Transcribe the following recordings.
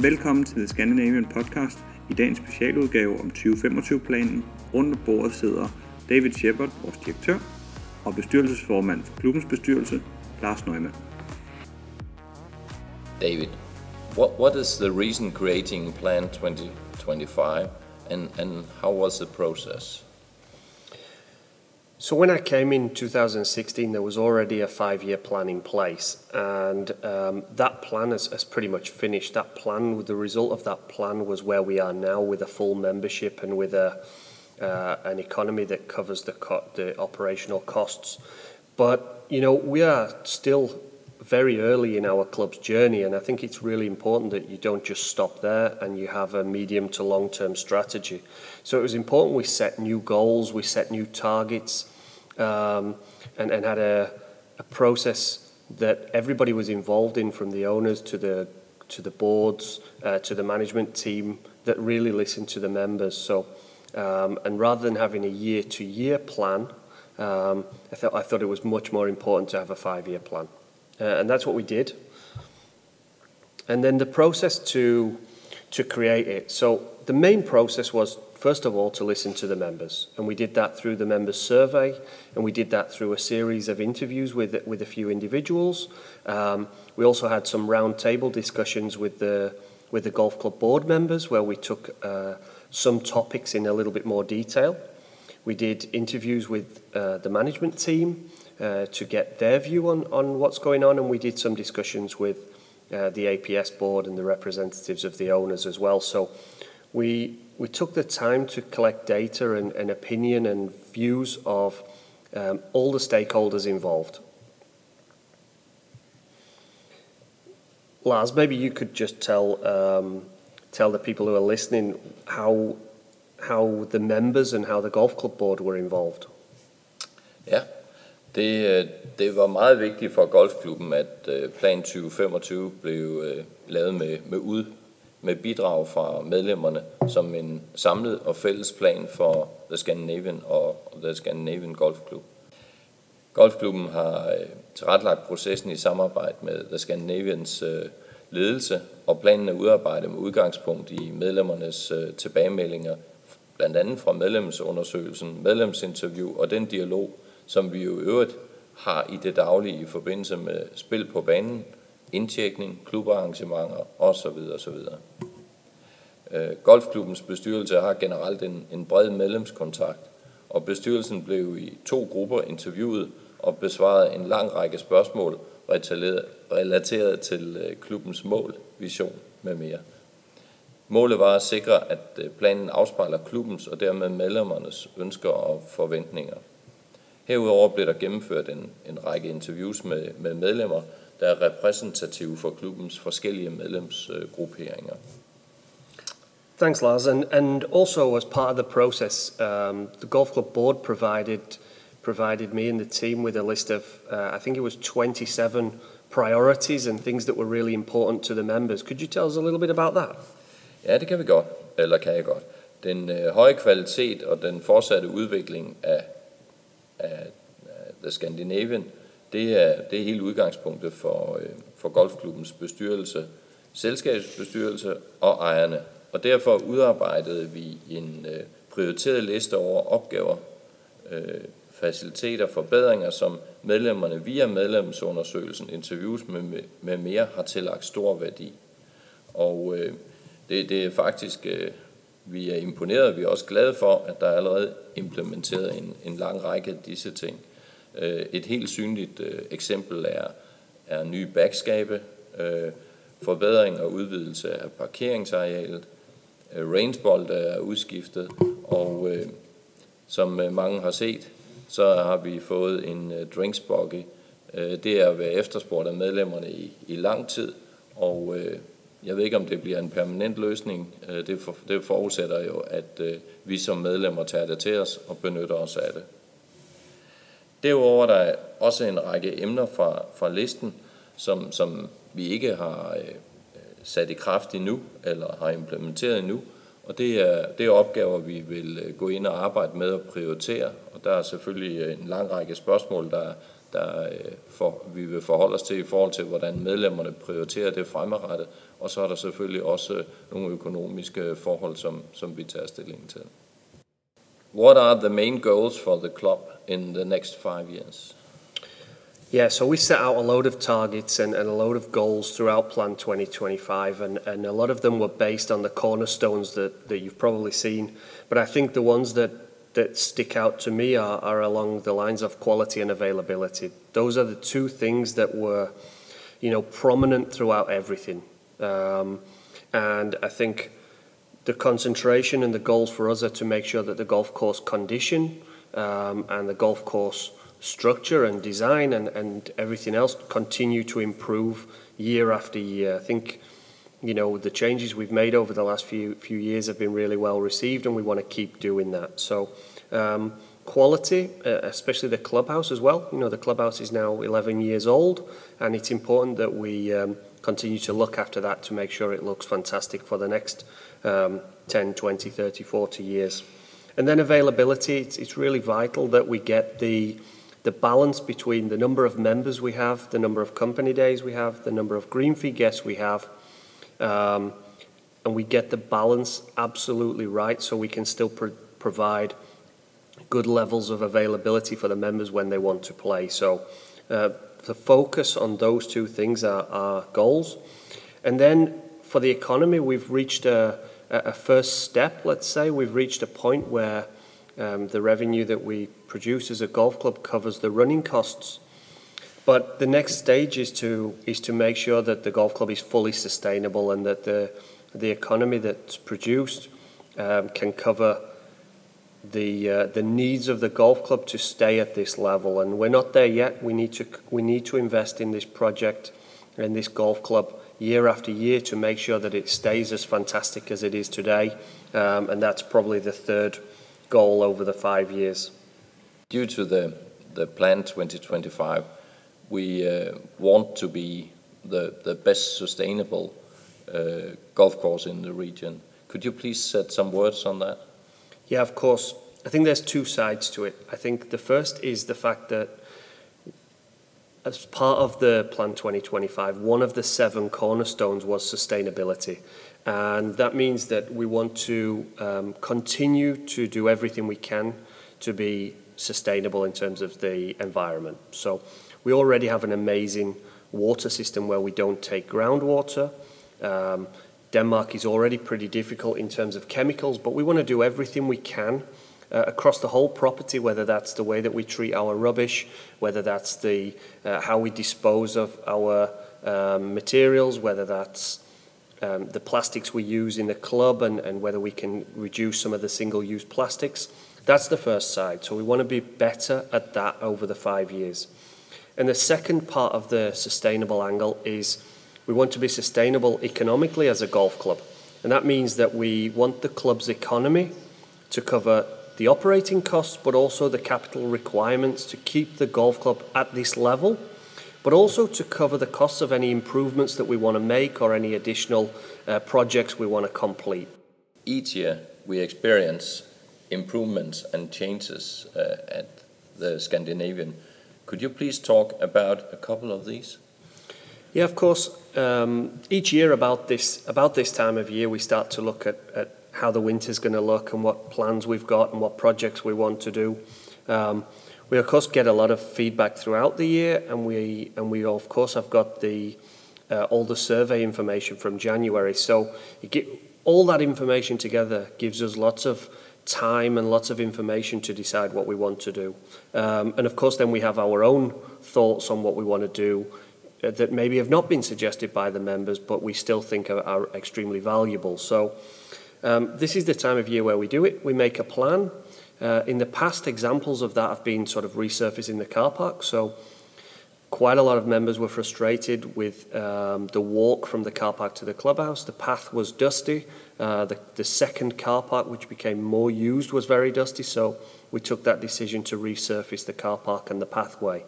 Velkommen til The Scandinavian Podcast. I dagens specialudgave om 2025-planen. Rundt om bordet sidder David Shepard, vores direktør, og bestyrelsesformand for klubbens bestyrelse, Lars Neumann. David, what, what is the reason creating Plan 2025 and, and how was the process? So when I came in 2016, there was already a five-year plan in place, and um, that plan has, has, pretty much finished. That plan, the result of that plan, was where we are now, with a full membership and with a uh, an economy that covers the co- the operational costs. But you know, we are still very early in our club's journey, and I think it's really important that you don't just stop there and you have a medium to long term strategy. So it was important we set new goals, we set new targets, um, and, and had a, a process that everybody was involved in from the owners to the to the boards uh, to the management team that really listened to the members so um, and rather than having a year to year plan um, I thought I thought it was much more important to have a five year plan uh, and that's what we did. And then the process to, to create it. So the main process was, first of all, to listen to the members. And we did that through the members' survey, and we did that through a series of interviews with, with a few individuals. Um, we also had some roundtable discussions with the, with the golf club board members, where we took uh, some topics in a little bit more detail. We did interviews with uh, the management team uh, to get their view on, on what's going on, and we did some discussions with uh, the APS board and the representatives of the owners as well. So we we took the time to collect data and, and opinion and views of um, all the stakeholders involved. Lars, maybe you could just tell um, tell the people who are listening how how the members and how the golf club board were involved. Yeah. Det, øh, det var meget vigtigt for golfklubben, at øh, Plan 2025 blev øh, lavet med, med, ud, med bidrag fra medlemmerne som en samlet og fælles plan for The Scandinavian og The Scandinavian Golf Club. Golfklubben har øh, tilrettelagt processen i samarbejde med The Scandinavians øh, ledelse, og planen er udarbejdet med udgangspunkt i medlemmernes øh, tilbagemeldinger, blandt andet fra medlemsundersøgelsen, medlemsinterview og den dialog, som vi jo i øvrigt har i det daglige i forbindelse med spil på banen, indtjekning, klubarrangementer osv. osv. Øh, golfklubbens bestyrelse har generelt en, en bred medlemskontakt, og bestyrelsen blev i to grupper interviewet og besvarede en lang række spørgsmål relateret til øh, klubbens mål, vision med mere. Målet var at sikre, at øh, planen afspejler klubbens og dermed medlemmernes ønsker og forventninger. Herudover blev der gennemført en, en række interviews med, med medlemmer, der er repræsentative for klubbens forskellige medlemsgrupperinger. Thanks, Lars. And, and also, as part of the process, um, the golf club board provided provided me and the team with a list of, uh, I think it was 27 priorities and things that were really important to the members. Could you tell us a little bit about that? Ja, det kan vi godt, eller kan jeg godt. Den øh, høje kvalitet og den fortsatte udvikling af af, The Scandinavian, det er, det er hele udgangspunktet for, øh, for golfklubbens bestyrelse, selskabsbestyrelse og ejerne. Og derfor udarbejdede vi en øh, prioriteret liste over opgaver, øh, faciliteter, forbedringer, som medlemmerne via medlemsundersøgelsen, interviews med, med, mere har tillagt stor værdi. Og øh, det, det er faktisk øh, vi er imponeret, vi er også glade for, at der er allerede implementeret en, en lang række af disse ting. Øh, et helt synligt øh, eksempel er, er nye backskabe, øh, forbedring og udvidelse af parkeringsarealet, øh, rangebold er udskiftet, og øh, som øh, mange har set, så har vi fået en drinksbuggy. Det er at efterspurgt af medlemmerne i, i lang tid, og jeg ved ikke, om det bliver en permanent løsning. Øh, det, for, det forudsætter jo, at øh, vi som medlemmer tager det til os og benytter os af det. Derudover der er også en række emner fra, fra listen, som, som vi ikke har øh, sat i kraft endnu, eller har implementeret endnu. Og det er, det er opgaver, vi vil øh, gå ind og arbejde med og prioritere. Og der er selvfølgelig øh, en lang række spørgsmål, der, der øh, for, vi vil forholde os til i forhold til, hvordan medlemmerne prioriterer det fremadrettet. Og så er der selvfølgelig også øh, nogle økonomiske forhold, som, som vi tager stilling til. What are the main goals for the club in the next five years? Yeah, so we set out a load of targets and, and a load of goals throughout Plan 2025, and, and a lot of them were based on the cornerstones that, that you've probably seen. But I think the ones that, that stick out to me are, are along the lines of quality and availability. Those are the two things that were, you know, prominent throughout everything. Um, and I think the concentration and the goals for us are to make sure that the golf course condition um, and the golf course structure and design and, and everything else continue to improve year after year. I think you know the changes we've made over the last few few years have been really well received, and we want to keep doing that. So. Um, quality, uh, especially the clubhouse as well. You know, the clubhouse is now 11 years old, and it's important that we um, continue to look after that to make sure it looks fantastic for the next um, 10, 20, 30, 40 years. And then availability, it's, it's really vital that we get the the balance between the number of members we have, the number of company days we have, the number of green fee guests we have, um, and we get the balance absolutely right so we can still pro- provide good levels of availability for the members when they want to play. So uh, the focus on those two things are our goals. And then for the economy, we've reached a, a first step, let's say. We've reached a point where um, the revenue that we produce as a golf club covers the running costs. But the next stage is to is to make sure that the golf club is fully sustainable and that the the economy that's produced um, can cover the uh, the needs of the golf club to stay at this level. And we're not there yet. We need to we need to invest in this project and this golf club year after year to make sure that it stays as fantastic as it is today. Um, and that's probably the third goal over the five years. Due to the, the plan 2025, we uh, want to be the, the best sustainable uh, golf course in the region. Could you please set some words on that? Yeah, of course. I think there's two sides to it. I think the first is the fact that as part of the Plan 2025, one of the seven cornerstones was sustainability. And that means that we want to um, continue to do everything we can to be sustainable in terms of the environment. So we already have an amazing water system where we don't take groundwater. Um, Denmark is already pretty difficult in terms of chemicals, but we want to do everything we can uh, across the whole property, whether that's the way that we treat our rubbish, whether that's the uh, how we dispose of our um, materials, whether that's um, the plastics we use in the club and, and whether we can reduce some of the single-use plastics. That's the first side. So we want to be better at that over the five years. And the second part of the sustainable angle is we want to be sustainable economically as a golf club. And that means that we want the club's economy to cover the operating costs, but also the capital requirements to keep the golf club at this level but also to cover the costs of any improvements that we want to make or any additional uh, projects we want to complete. Each year we experience improvements and changes uh, at the Scandinavian. Could you please talk about a couple of these? Yeah, of course. Um, each year about this about this time of year, we start to look at, at how the winter's going to look and what plans we've got and what projects we want to do. Um, we of course get a lot of feedback throughout the year, and we and we of course have got the uh, all the survey information from January. So get, all that information together gives us lots of time and lots of information to decide what we want to do. Um, and of course, then we have our own thoughts on what we want to do that maybe have not been suggested by the members, but we still think are, are extremely valuable. So um, this is the time of year where we do it. We make a plan. Uh, in the past, examples of that have been sort of resurfacing the car park. So quite a lot of members were frustrated with um, the walk from the car park to the clubhouse. The path was dusty. Uh, the, the second car park, which became more used, was very dusty. So we took that decision to resurface the car park and the pathway.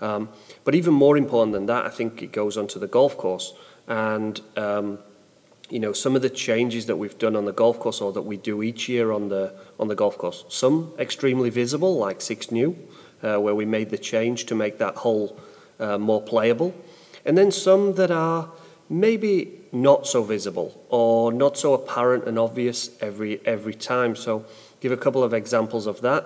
Um, but even more important than that, I think it goes onto the golf course. And um, you know some of the changes that we've done on the golf course or that we do each year on the on the golf course. Some extremely visible, like six new, uh, where we made the change to make that hole uh, more playable. And then some that are maybe not so visible or not so apparent and obvious every every time. So give a couple of examples of that.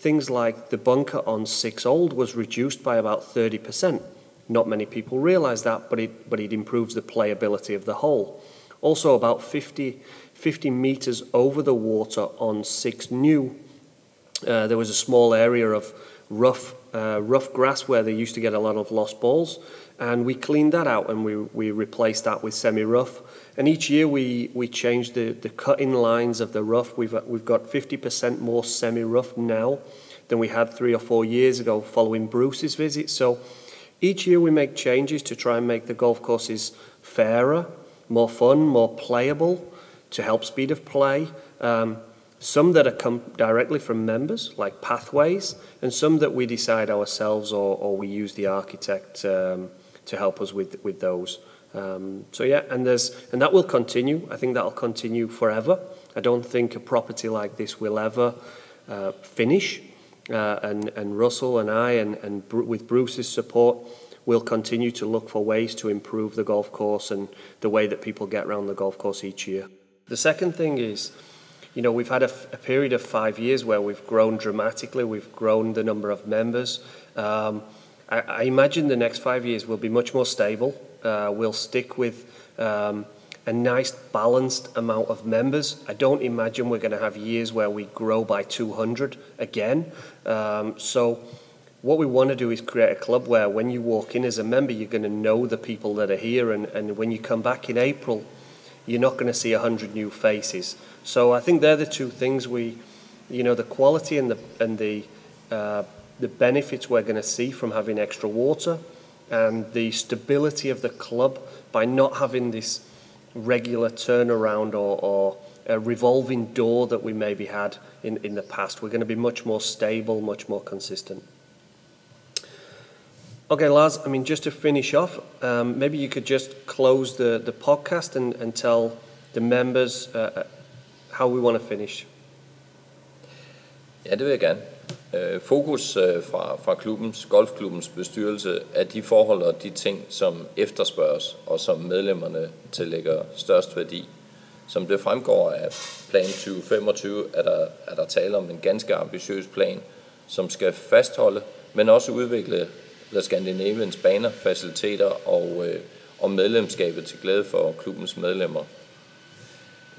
Things like the bunker on six old was reduced by about 30%. Not many people realize that, but it, but it improves the playability of the hole. Also, about 50, 50 meters over the water on six new, uh, there was a small area of rough, uh, rough grass where they used to get a lot of lost balls. And we cleaned that out and we, we replaced that with semi-rough. And each year we, we change the, the cutting lines of the rough. We've, we've got 50% more semi-rough now than we had three or four years ago following Bruce's visit. So each year we make changes to try and make the golf courses fairer, more fun, more playable, to help speed of play. Um, some that are come directly from members, like pathways, and some that we decide ourselves or, or we use the architect um, to help us with with those. Um, so yeah, and there's and that will continue. I think that'll continue forever. I don't think a property like this will ever uh, finish. Uh, and and Russell and I and and with Bruce's support, we'll continue to look for ways to improve the golf course and the way that people get around the golf course each year. The second thing is. You know, we've had a, period of five years where we've grown dramatically. We've grown the number of members. Um, I, I imagine the next five years will be much more stable. Uh, we'll stick with um, a nice balanced amount of members. I don't imagine we're going to have years where we grow by 200 again. Um, so what we want to do is create a club where when you walk in as a member, you're going to know the people that are here. And, and when you come back in April, you're not going to see 100 new faces. So I think they're the two things we, you know, the quality and the, and the, uh, the benefits we're going to see from having extra water and the stability of the club by not having this regular turnaround or, or a revolving door that we maybe had in, in the past. We're going to be much more stable, much more consistent. Okay, Lars, I mean, just to finish off, um, maybe you could just close the, the podcast and, and tell the members uh, uh how we want to finish. Ja, det vil jeg gerne. Øh, fokus øh, fra, fra klubbens, golfklubbens bestyrelse er de forhold og de ting, som efterspørges og som medlemmerne tillægger størst værdi. Som det fremgår af plan 2025, er der, er der tale om en ganske ambitiøs plan, som skal fastholde, men også udvikle The Scandinavians baner, faciliteter og, øh, og medlemskabet til glæde for klubbens medlemmer.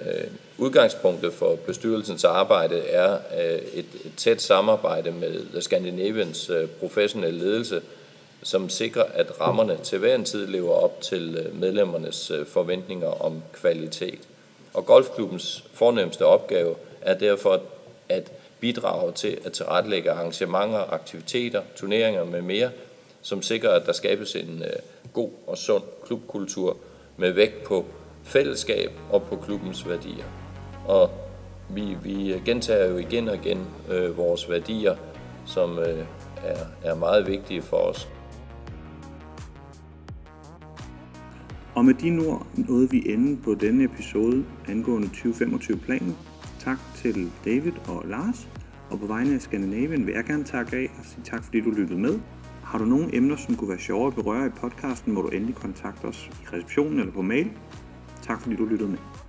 Øh, udgangspunktet for bestyrelsens arbejde er øh, et, et tæt samarbejde med The Scandinavians øh, professionelle ledelse, som sikrer, at rammerne til hver en tid lever op til øh, medlemmernes øh, forventninger om kvalitet. Og golfklubbens fornemmeste opgave er derfor at bidrage til at tilrettelægge arrangementer, aktiviteter, turneringer med mere, som sikrer, at der skabes en øh, god og sund klubkultur med vægt på fællesskab og på klubbens værdier. Og vi, vi gentager jo igen og igen øh, vores værdier, som øh, er, er meget vigtige for os. Og med de ord nåede vi enden på denne episode angående 2025-planen. Tak til David og Lars. Og på vegne af Skandinavien vil jeg gerne takke af og sige tak, fordi du lyttede med. Har du nogle emner, som kunne være sjove at berøre i podcasten, må du endelig kontakte os i receptionen eller på mail. Tak fordi du lyttede med.